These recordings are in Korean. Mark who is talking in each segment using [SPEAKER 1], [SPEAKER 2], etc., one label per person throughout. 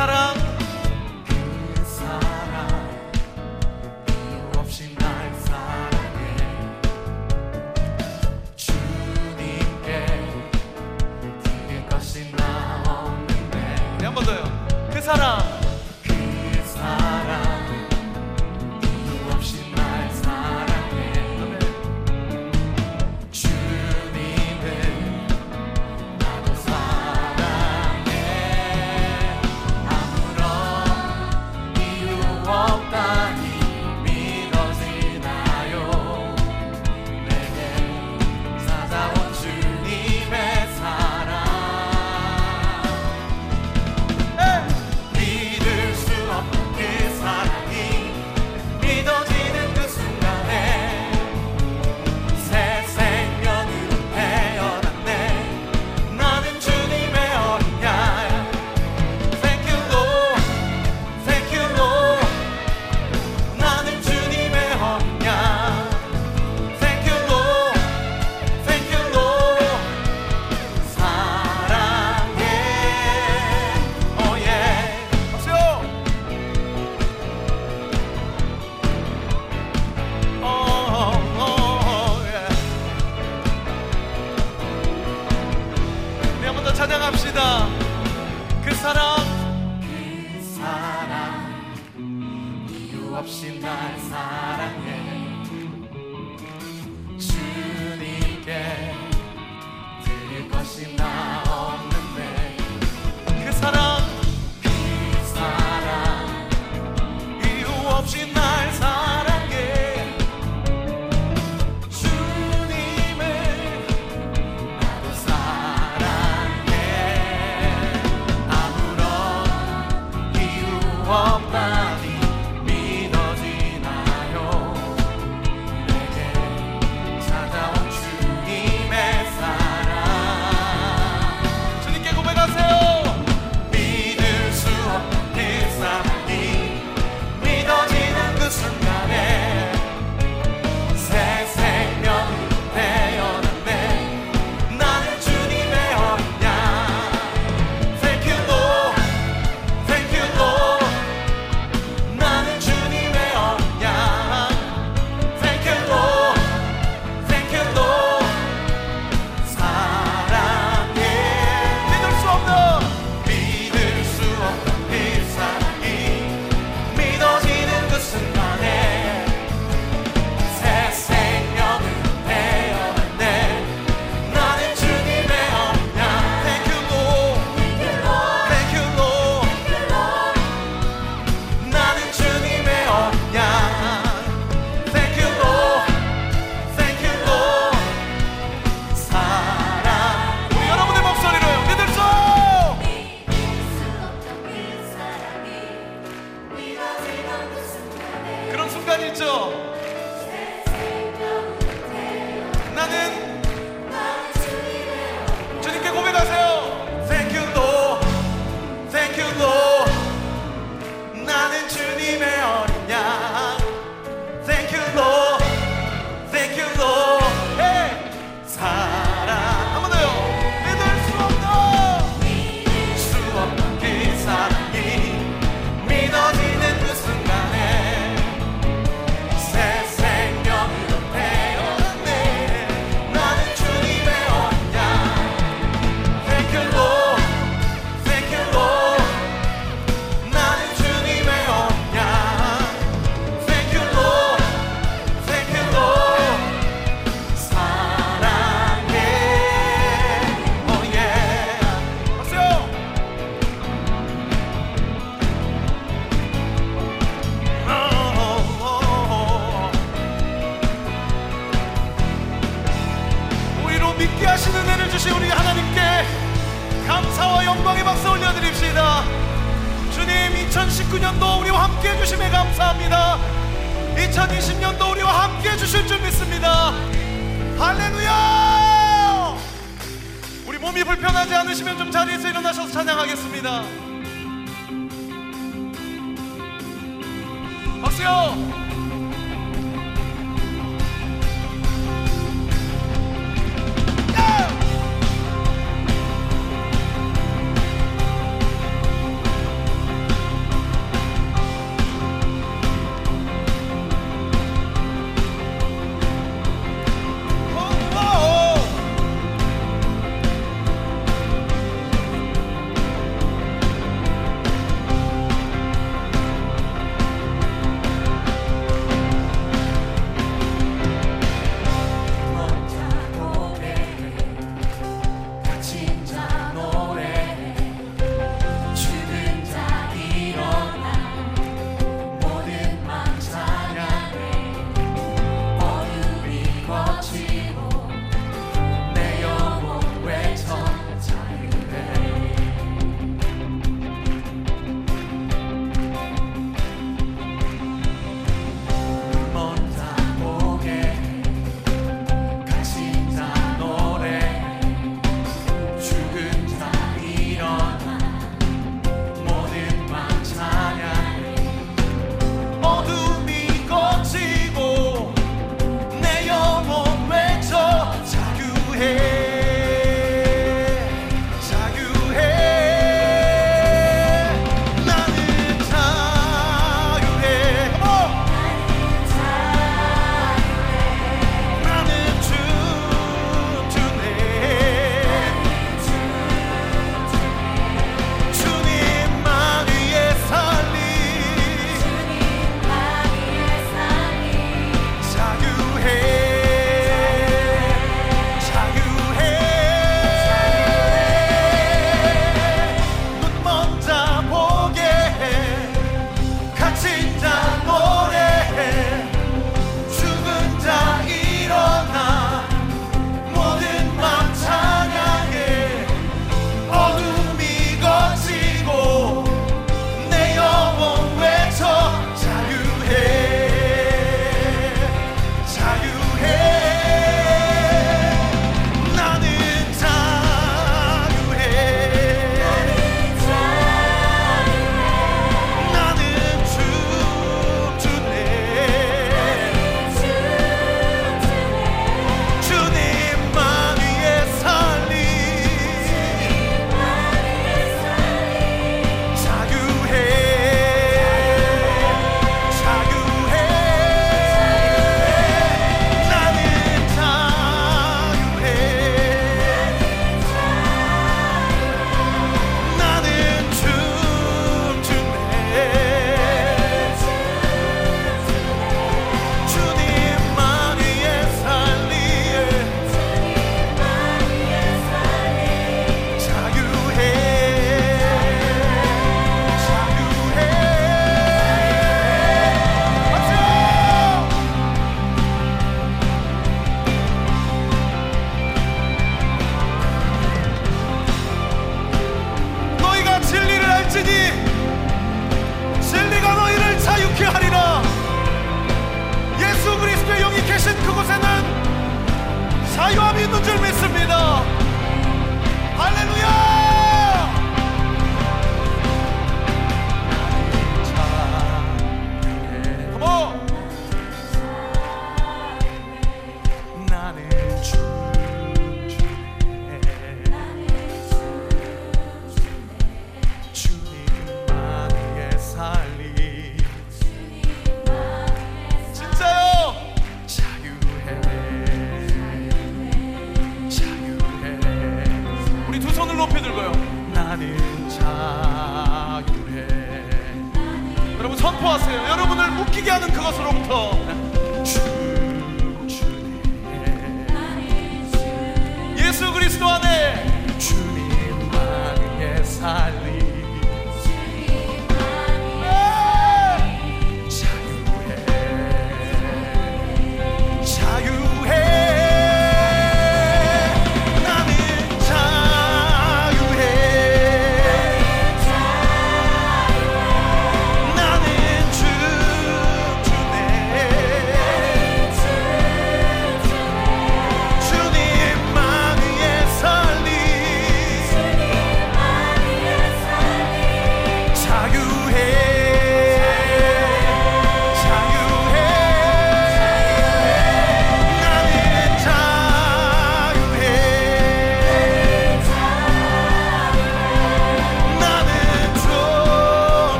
[SPEAKER 1] 사랑 찬양합시다. 그 사랑,
[SPEAKER 2] 그 사랑 이유 없이 날 사랑.
[SPEAKER 1] 주신 우리 하나님께 감사와 영광의 박수 올려드립시다. 주님 2019년도 우리와 함께 해주심에 감사합니다. 2020년도 우리와 함께 해주실 줄 믿습니다. 할렐루야! 우리 몸이 불편하지 않으시면 좀 자리에서 일어나셔서 찬양하겠습니다. 박수요!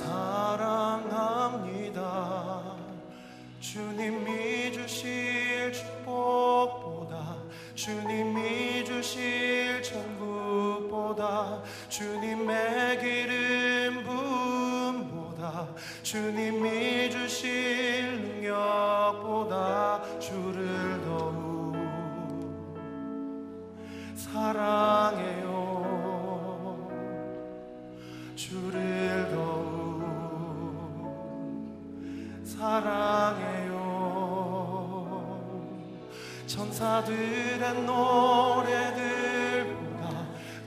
[SPEAKER 2] time. 천사들의 노래들보다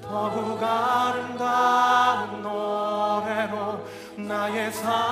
[SPEAKER 2] 더욱 아름다운 노래로 나의 삶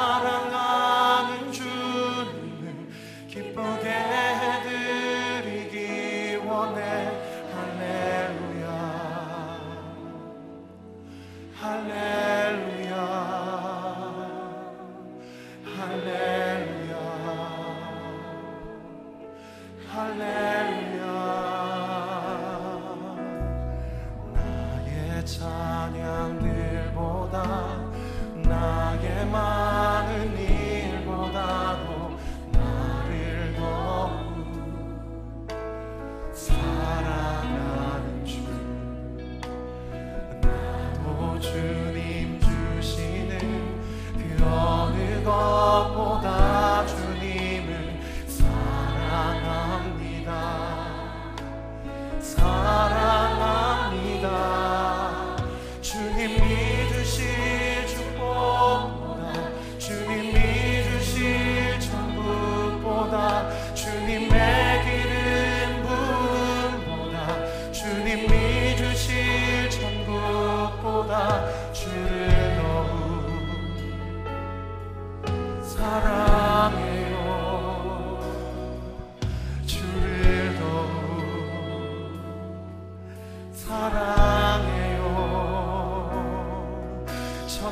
[SPEAKER 1] to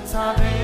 [SPEAKER 1] salvation.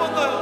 [SPEAKER 1] 한 번 더요.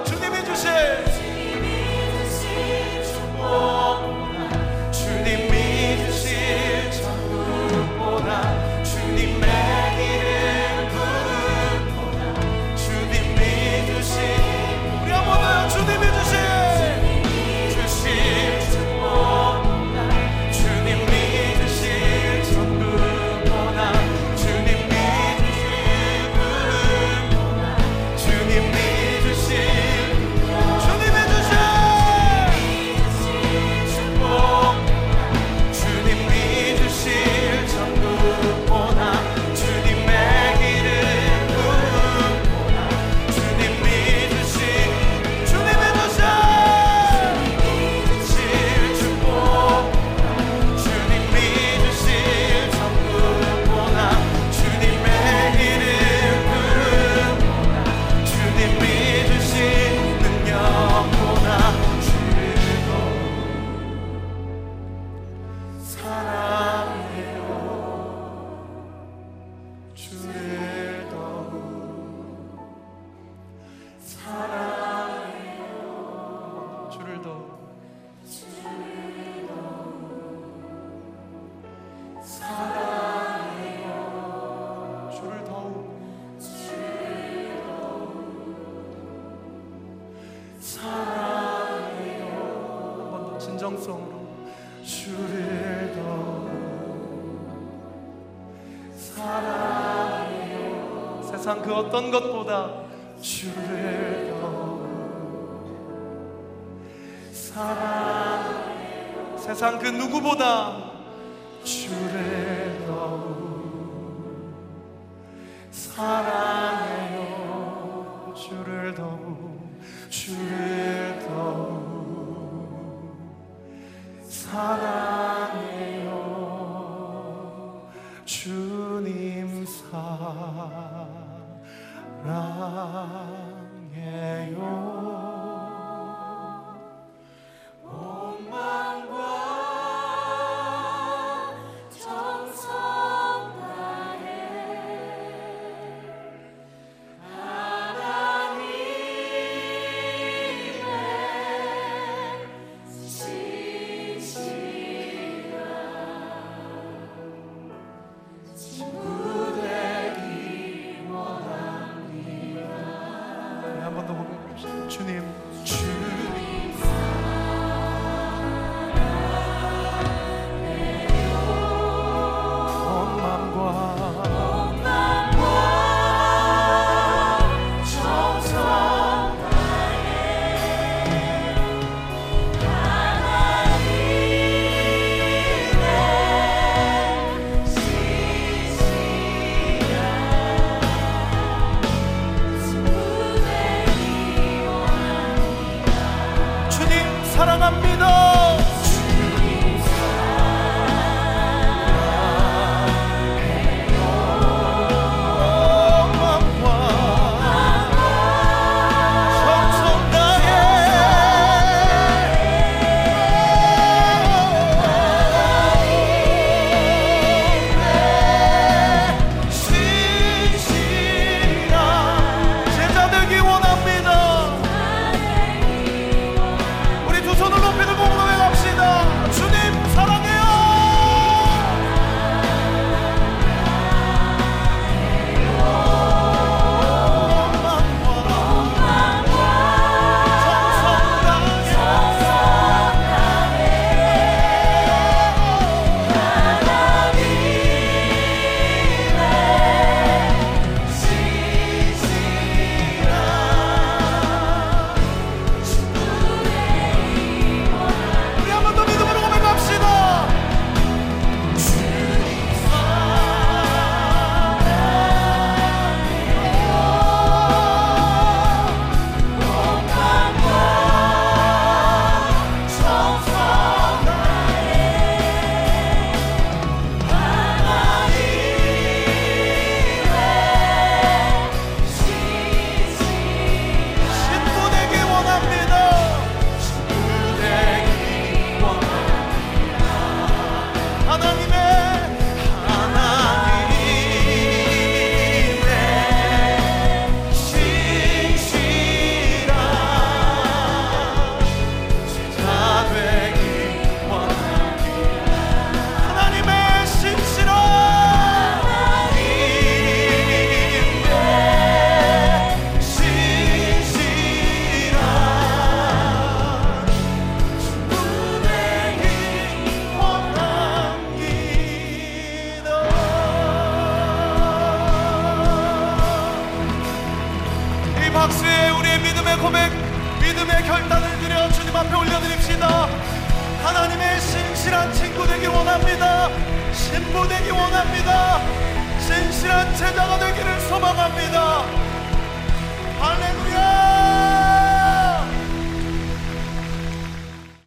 [SPEAKER 1] 정성으로
[SPEAKER 2] 주의 더 사랑이요.
[SPEAKER 1] 세상 그 어떤 것보다
[SPEAKER 2] 주를 더 사랑해요.
[SPEAKER 1] 세상 그 누구보다
[SPEAKER 2] 주님 사랑해요.